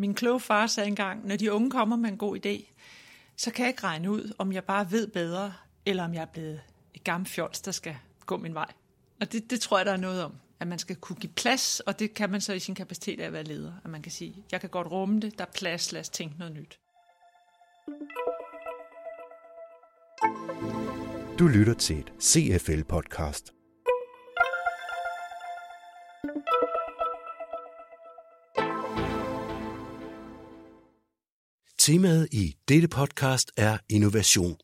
Min kloge far sagde engang, når de unge kommer med en god idé, så kan jeg ikke regne ud, om jeg bare ved bedre, eller om jeg er blevet et gammelt fjols, der skal gå min vej. Og det, det tror jeg, der er noget om. At man skal kunne give plads, og det kan man så i sin kapacitet af at være leder. At man kan sige, jeg kan godt rumme det, der er plads, lad os tænke noget nyt. Du lytter til et CFL-podcast. Temaet i dette podcast er innovation.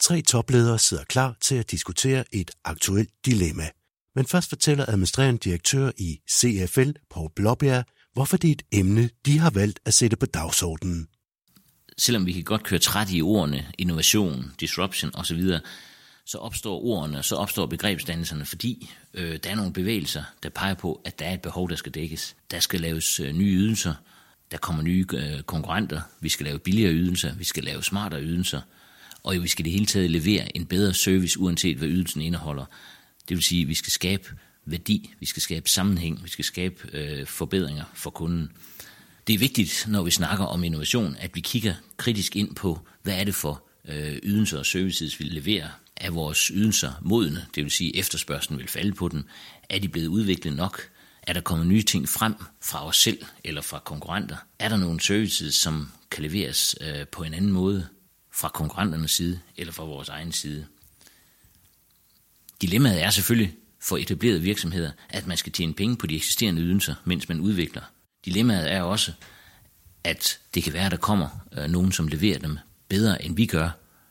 Tre topledere sidder klar til at diskutere et aktuelt dilemma. Men først fortæller administrerende direktør i CFL, Paul Blåbjerg, hvorfor det er et emne, de har valgt at sætte på dagsordenen. Selvom vi kan godt køre træt i ordene, innovation, disruption osv., så opstår ordene, så opstår begrebsdannelserne, fordi øh, der er nogle bevægelser, der peger på, at der er et behov, der skal dækkes. Der skal laves øh, nye ydelser, der kommer nye øh, konkurrenter, vi skal lave billigere ydelser, vi skal lave smartere ydelser, og vi skal det hele taget levere en bedre service, uanset hvad ydelsen indeholder. Det vil sige, at vi skal skabe værdi, vi skal skabe sammenhæng, vi skal skabe øh, forbedringer for kunden. Det er vigtigt, når vi snakker om innovation, at vi kigger kritisk ind på, hvad er det for øh, ydelser og services, vi leverer. Er vores ydelser modne, det vil sige, at efterspørgselen vil falde på dem? Er de blevet udviklet nok? Er der kommet nye ting frem fra os selv eller fra konkurrenter? Er der nogle services, som kan leveres øh, på en anden måde fra konkurrenternes side eller fra vores egen side? Dilemmaet er selvfølgelig for etablerede virksomheder, at man skal tjene penge på de eksisterende ydelser, mens man udvikler. Dilemmaet er også, at det kan være, at der kommer øh, nogen, som leverer dem bedre, end vi gør,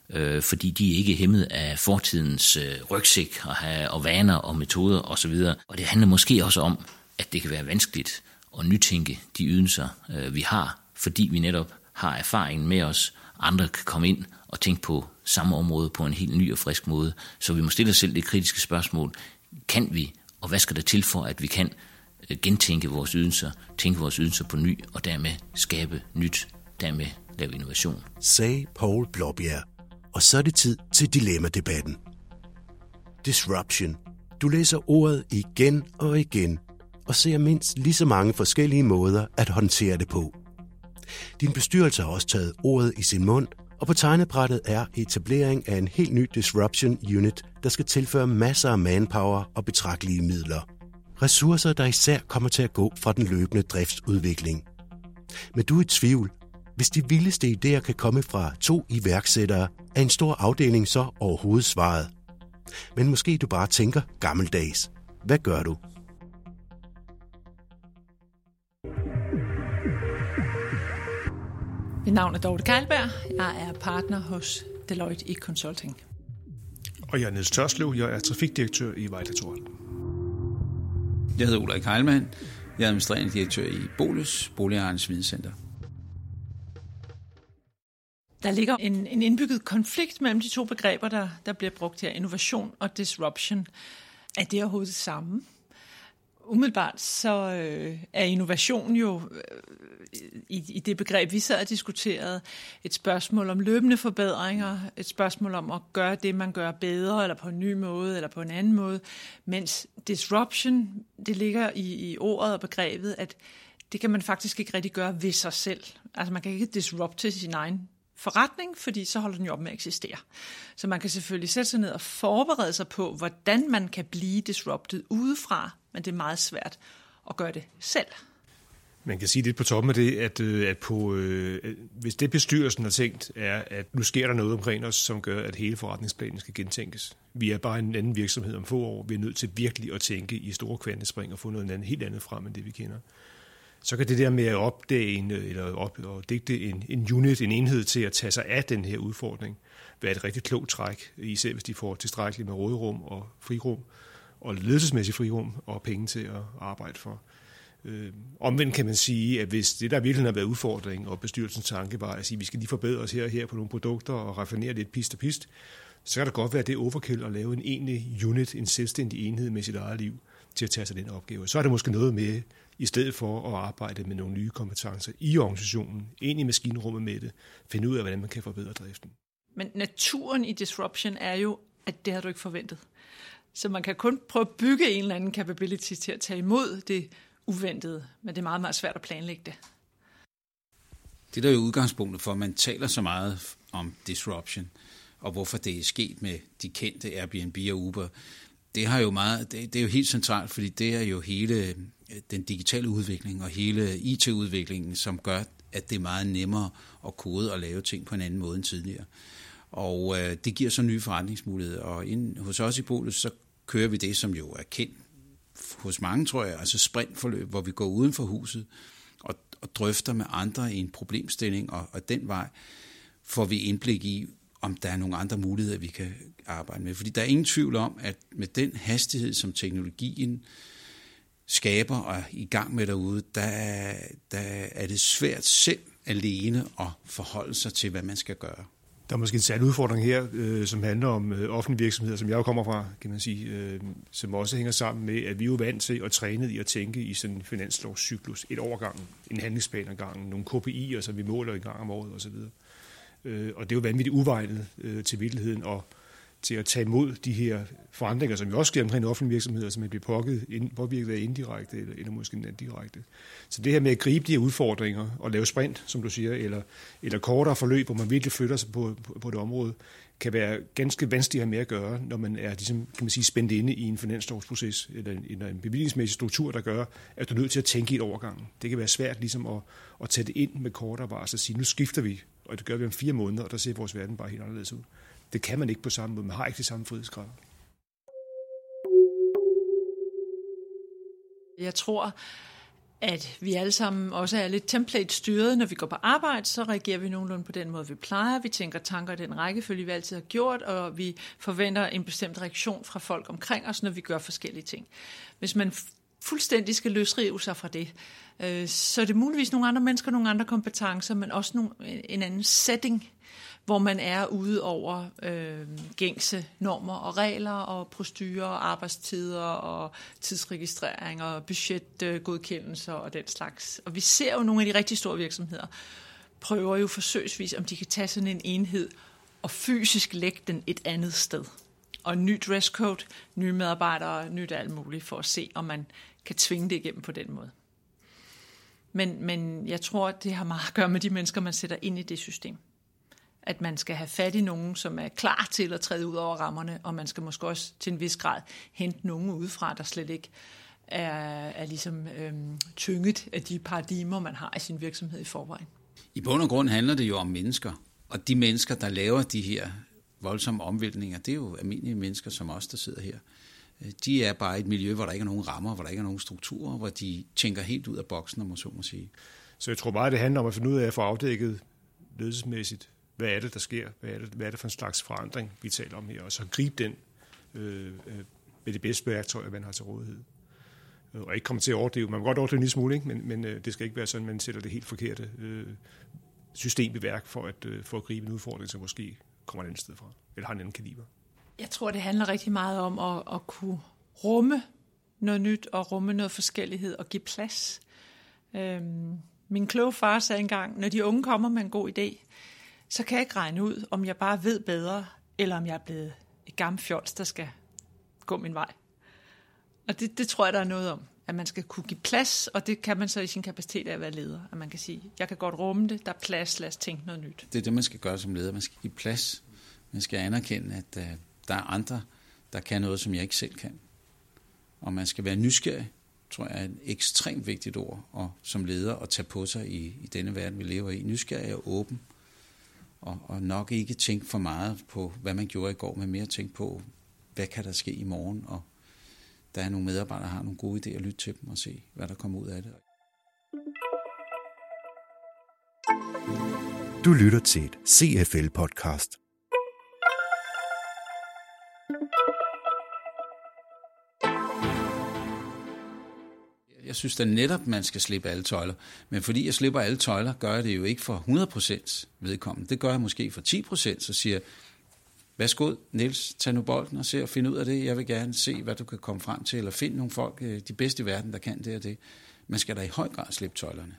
øh, fordi de er ikke hæmmet af fortidens øh, rygsæk og, have, og vaner og metoder osv. Og det handler måske også om, at det kan være vanskeligt at nytænke de ydelser, øh, vi har, fordi vi netop har erfaringen med os. Andre kan komme ind og tænke på samme område på en helt ny og frisk måde. Så vi må stille os selv det kritiske spørgsmål. Kan vi, og hvad skal der til for, at vi kan øh, gentænke vores ydelser, tænke vores ydelser på ny, og dermed skabe nyt, dermed lave innovation? Sagde Paul Blåbjerg. Og så er det tid til dilemma-debatten. Disruption. Du læser ordet igen og igen og ser mindst lige så mange forskellige måder at håndtere det på. Din bestyrelse har også taget ordet i sin mund, og på tegnebrættet er etablering af en helt ny disruption unit, der skal tilføre masser af manpower og betragtelige midler. Ressourcer, der især kommer til at gå fra den løbende driftsudvikling. Men du er i tvivl. Hvis de vildeste idéer kan komme fra to iværksættere, er en stor afdeling så overhovedet svaret. Men måske du bare tænker gammeldags. Hvad gør du? Mit navn er Dorte Keilberg. Jeg er partner hos Deloitte i Consulting. Og jeg er Niels Tørslev. Jeg er trafikdirektør i Vejdirektoratet. Jeg hedder Ulrik Heilmann. Jeg er administrerende direktør i Bolus, Boligejernes Videnscenter. Der ligger en, en indbygget konflikt mellem de to begreber, der, der bliver brugt her, innovation og disruption. Er det overhovedet det samme? Umiddelbart så øh, er innovation jo øh, i, i det begreb, vi sad og diskuterede, et spørgsmål om løbende forbedringer, et spørgsmål om at gøre det, man gør bedre, eller på en ny måde, eller på en anden måde, mens disruption, det ligger i, i ordet og begrebet, at det kan man faktisk ikke rigtig gøre ved sig selv. Altså man kan ikke disrupte sin egen forretning, fordi så holder den jo op med at eksistere. Så man kan selvfølgelig sætte sig ned og forberede sig på, hvordan man kan blive disrupted udefra, men det er meget svært at gøre det selv. Man kan sige lidt på toppen af det, at, øh, at på, øh, hvis det bestyrelsen har tænkt, er, at nu sker der noget omkring os, som gør, at hele forretningsplanen skal gentænkes. Vi er bare en anden virksomhed om få år. Vi er nødt til virkelig at tænke i store kvantespring og få noget andet, helt andet frem, end det vi kender. Så kan det der med at opdage en, øh, eller op, og digte en, en unit, en enhed til at tage sig af den her udfordring, være et rigtig klogt træk, især hvis de får tilstrækkeligt med råderum og frirum, og ledelsesmæssigt frirum og penge til at arbejde for. Øh, omvendt kan man sige, at hvis det der virkelig har været udfordring, og bestyrelsens tanke var at sige, at vi skal lige forbedre os her og her på nogle produkter og raffinere lidt pist og pist, så kan det godt være, at det er overkill at lave en egentlig unit, en selvstændig enhed med sit eget liv til at tage sig den opgave. Så er det måske noget med, i stedet for at arbejde med nogle nye kompetencer i organisationen, ind i maskinrummet med det, finde ud af, hvordan man kan forbedre driften. Men naturen i disruption er jo, at det har du ikke forventet. Så man kan kun prøve at bygge en eller anden capability til at tage imod det uventede, men det er meget, meget svært at planlægge det. Det der er jo udgangspunktet for, at man taler så meget om disruption, og hvorfor det er sket med de kendte Airbnb og Uber, det, har jo meget, det, det er jo helt centralt, fordi det er jo hele øh, den digitale udvikling og hele IT-udviklingen, som gør, at det er meget nemmere at kode og lave ting på en anden måde end tidligere. Og øh, det giver så nye forretningsmuligheder. Og ind, hos os i Bolus, så kører vi det, som jo er kendt hos mange, tror jeg, altså sprintforløb, hvor vi går uden for huset og, og drøfter med andre i en problemstilling, og, og den vej får vi indblik i, om der er nogle andre muligheder, vi kan arbejde med. Fordi der er ingen tvivl om, at med den hastighed, som teknologien skaber og er i gang med derude, der, der er det svært selv alene at forholde sig til, hvad man skal gøre. Der er måske en særlig udfordring her, øh, som handler om øh, offentlige virksomheder, som jeg jo kommer fra, kan man sige, øh, som også hænger sammen med, at vi er jo vant til at træne i at tænke i sådan en finanslovscyklus, et overgang, en handlingsplan ad gangen, nogle KPI'er, som vi måler en gang om året osv. Øh, og det er jo vanvittigt uvejnet øh, til virkeligheden, og til at tage imod de her forandringer, som jo også sker omkring offentlige virksomheder, som bliver påvirket, påvirket af indirekte eller, eller måske endda direkte. Så det her med at gribe de her udfordringer og lave sprint, som du siger, eller, eller kortere forløb, hvor man virkelig flytter sig på, på, på det område, kan være ganske vanskeligt at have med at gøre, når man er ligesom, kan man sige, spændt inde i en finanslovsproces eller en, eller en bevillingsmæssig struktur, der gør, at du er nødt til at tænke i et overgang. Det kan være svært ligesom at, at tage det ind med kortere varsel og sige, nu skifter vi, og det gør vi om fire måneder, og der ser vores verden bare helt anderledes ud. Det kan man ikke på samme måde. Man har ikke det samme frihedsgrad. Jeg tror, at vi alle sammen også er lidt template-styret. Når vi går på arbejde, så reagerer vi nogenlunde på den måde, vi plejer. Vi tænker tanker i den rækkefølge, vi altid har gjort, og vi forventer en bestemt reaktion fra folk omkring os, når vi gør forskellige ting. Hvis man fuldstændig skal løsrive sig fra det, øh, Så så er det muligvis nogle andre mennesker, nogle andre kompetencer, men også nogle, en anden setting hvor man er ude over øh, gængse normer og regler og procedurer og arbejdstider og tidsregistrering og budgetgodkendelser og den slags. Og vi ser jo nogle af de rigtig store virksomheder prøver jo forsøgsvis, om de kan tage sådan en enhed og fysisk lægge den et andet sted. Og ny dresscode, nye medarbejdere, nyt alt muligt, for at se, om man kan tvinge det igennem på den måde. Men, men jeg tror, det har meget at gøre med de mennesker, man sætter ind i det system at man skal have fat i nogen, som er klar til at træde ud over rammerne, og man skal måske også til en vis grad hente nogen udefra, der slet ikke er, er ligesom øhm, tynget af de paradigmer, man har i sin virksomhed i forvejen. I bund og grund handler det jo om mennesker, og de mennesker, der laver de her voldsomme omvæltninger, det er jo almindelige mennesker som os, der sidder her. Øh, de er bare et miljø, hvor der ikke er nogen rammer, hvor der ikke er nogen strukturer, hvor de tænker helt ud af boksen, om man så må sige. Så jeg tror bare, det handler om at finde ud af at få afdækket ledelsesmæssigt, hvad er det, der sker? Hvad er det, hvad er det for en slags forandring, vi taler om her? Og så gribe den øh, øh med det bedste værktøj, man har til rådighed. Øh, og ikke komme til at overdrive. Man kan godt overdrive en lille smule, ikke? Men, men øh, det skal ikke være sådan, at man sætter det helt forkerte øh, system i værk for at, øh, for at gribe en udfordring, som måske kommer et andet sted fra, eller har en anden kaliber. Jeg tror, det handler rigtig meget om at, at kunne rumme noget nyt og rumme noget forskellighed og give plads. Øhm, min kloge far sagde engang, når de unge kommer med en god idé, så kan jeg ikke regne ud, om jeg bare ved bedre, eller om jeg er blevet et gammelt fjols, der skal gå min vej. Og det, det tror jeg, der er noget om. At man skal kunne give plads, og det kan man så i sin kapacitet af at være leder. At man kan sige, jeg kan godt rumme det, der er plads, lad os tænke noget nyt. Det er det, man skal gøre som leder. Man skal give plads. Man skal anerkende, at øh, der er andre, der kan noget, som jeg ikke selv kan. Og man skal være nysgerrig, tror jeg er et ekstremt vigtigt ord, og som leder at tage på sig i, i denne verden, vi lever i. Nysgerrig og åben og, og nok ikke tænke for meget på, hvad man gjorde i går, men mere tænke på, hvad kan der ske i morgen, og der er nogle medarbejdere, der har nogle gode idéer, Lyt lytte til dem og se, hvad der kommer ud af det. Du lytter til et CFL-podcast. Jeg synes da netop, man skal slippe alle tøjler. Men fordi jeg slipper alle tøjler, gør jeg det jo ikke for 100% vedkommende. Det gør jeg måske for 10%, så siger Værsgo, Niels, tag nu bolden og se og find ud af det. Jeg vil gerne se, hvad du kan komme frem til, eller finde nogle folk, øh, de bedste i verden, der kan det og det. Man skal da i høj grad slippe tøjlerne.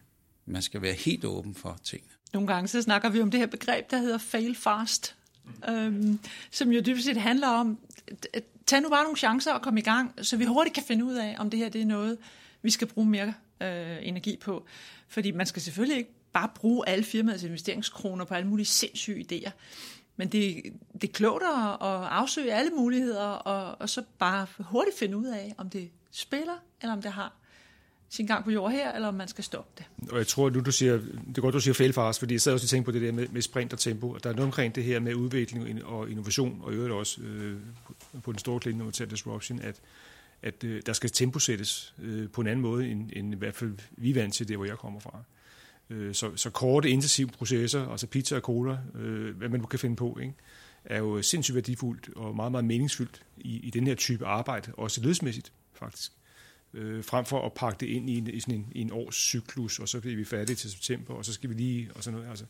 Man skal være helt åben for tingene. Nogle gange så snakker vi om det her begreb, der hedder fail fast, øhm, som jo dybest set handler om, tag nu bare nogle chancer og kom i gang, så vi hurtigt kan finde ud af, om det her det er noget, vi skal bruge mere øh, energi på. Fordi man skal selvfølgelig ikke bare bruge alle firmaets investeringskroner på alle mulige sindssyge idéer. Men det, det er klogt at, afsøge alle muligheder, og, og så bare hurtigt finde ud af, om det spiller, eller om det har sin gang på jord her, eller om man skal stoppe det. Og jeg tror, nu du siger, det er godt, du siger fail fast, fordi jeg sad også og tænkte på det der med, med sprint og tempo. Der er noget omkring det her med udvikling og innovation, og i øvrigt også øh, på den store klinge, når man tager disruption, at, at øh, der skal tempo sættes øh, på en anden måde, end, end i hvert fald vi er vant til det, hvor jeg kommer fra. Øh, så, så korte, intensive processer, altså pizza og cola, øh, hvad man nu kan finde på, ikke? er jo sindssygt værdifuldt og meget, meget meningsfyldt i, i den her type arbejde, også ledsmæssigt faktisk. Øh, frem for at pakke det ind i, en, i sådan en, i en års cyklus, og så bliver vi færdige til september, og så skal vi lige, og sådan noget. Altså,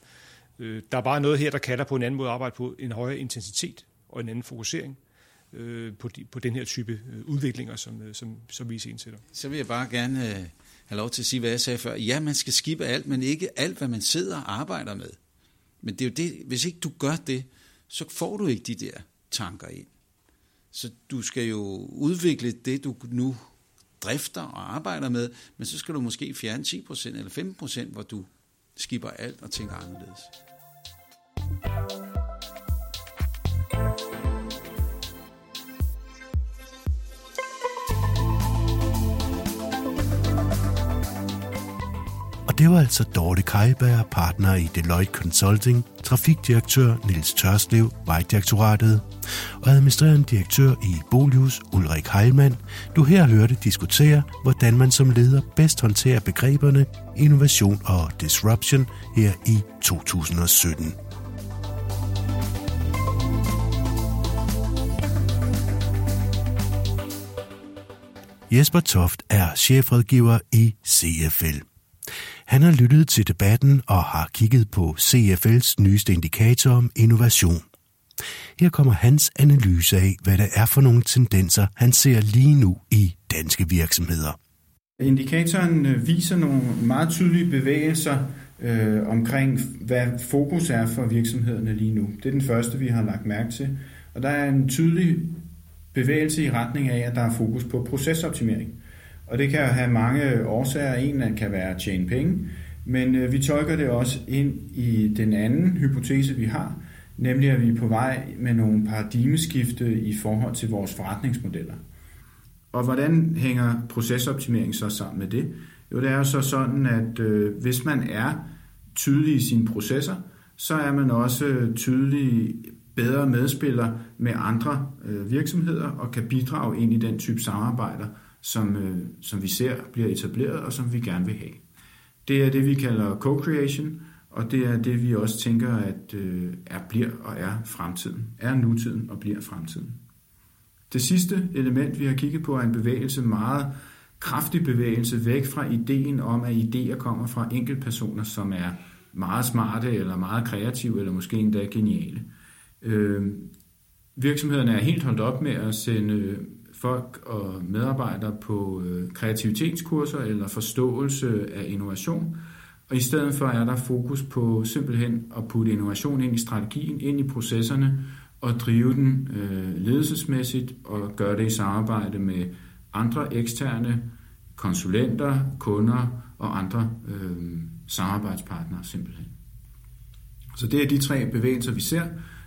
øh, der er bare noget her, der kalder på en anden måde at arbejde på, en højere intensitet og en anden fokusering øh, på, de, på den her type øh, udviklinger, som, øh, som, som vi indsætter. Så vil jeg bare gerne øh, have lov til at sige, hvad jeg sagde før. Ja, man skal skibe alt, men ikke alt, hvad man sidder og arbejder med. Men det er jo det, hvis ikke du gør det, så får du ikke de der tanker ind. Så du skal jo udvikle det, du nu drifter og arbejder med, men så skal du måske fjerne 10% eller 15%, hvor du skipper alt og tænker anderledes. Det var altså Dorte Kajberg, partner i Deloitte Consulting, trafikdirektør Nils Tørslev, Vejdirektoratet og administrerende direktør i Bolius Ulrik Heilmann, du her hørte diskutere, hvordan man som leder bedst håndterer begreberne innovation og disruption her i 2017. Jesper Toft er chefredgiver i CFL. Han har lyttet til debatten og har kigget på CFL's nyeste indikator om innovation. Her kommer hans analyse af, hvad der er for nogle tendenser, han ser lige nu i danske virksomheder. Indikatoren øh, viser nogle meget tydelige bevægelser øh, omkring, hvad fokus er for virksomhederne lige nu. Det er den første, vi har lagt mærke til. Og der er en tydelig bevægelse i retning af, at der er fokus på procesoptimering. Og det kan have mange årsager. En kan være at tjene penge, men øh, vi tolker det også ind i den anden hypotese, vi har, nemlig at vi er på vej med nogle paradigmeskifte i forhold til vores forretningsmodeller. Og hvordan hænger procesoptimering så sammen med det? Jo, det er jo så sådan, at øh, hvis man er tydelig i sine processer, så er man også øh, tydelig bedre medspiller med andre øh, virksomheder og kan bidrage ind i den type samarbejder, som, øh, som vi ser bliver etableret og som vi gerne vil have. Det er det, vi kalder co-creation, og det er det, vi også tænker, at øh, er, bliver og er fremtiden. Er nutiden og bliver fremtiden. Det sidste element, vi har kigget på, er en bevægelse, meget kraftig bevægelse væk fra ideen om, at idéer kommer fra enkeltpersoner, som er meget smarte eller meget kreative eller måske endda geniale. Øh, virksomhederne er helt holdt op med at sende folk og medarbejdere på øh, kreativitetskurser eller forståelse af innovation. Og i stedet for er der fokus på simpelthen at putte innovation ind i strategien, ind i processerne og drive den øh, ledelsesmæssigt og gøre det i samarbejde med andre eksterne konsulenter, kunder og andre øh, samarbejdspartnere simpelthen. Så det er de tre bevægelser, vi ser.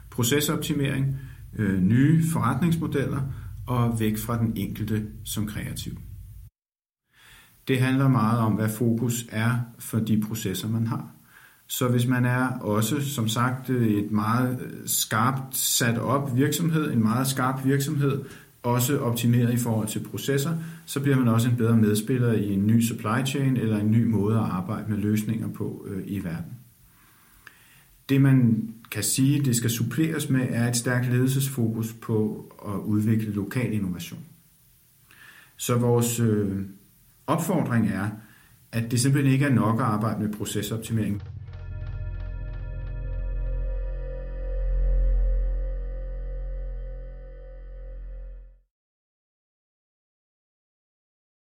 Procesoptimering, øh, nye forretningsmodeller og væk fra den enkelte som kreativ. Det handler meget om, hvad fokus er for de processer, man har. Så hvis man er også, som sagt, et meget skarpt sat op virksomhed, en meget skarp virksomhed, også optimeret i forhold til processer, så bliver man også en bedre medspiller i en ny supply chain eller en ny måde at arbejde med løsninger på øh, i verden. Det man kan sige, det skal suppleres med, er et stærkt ledelsesfokus på at udvikle lokal innovation. Så vores øh, opfordring er, at det simpelthen ikke er nok at arbejde med procesoptimering.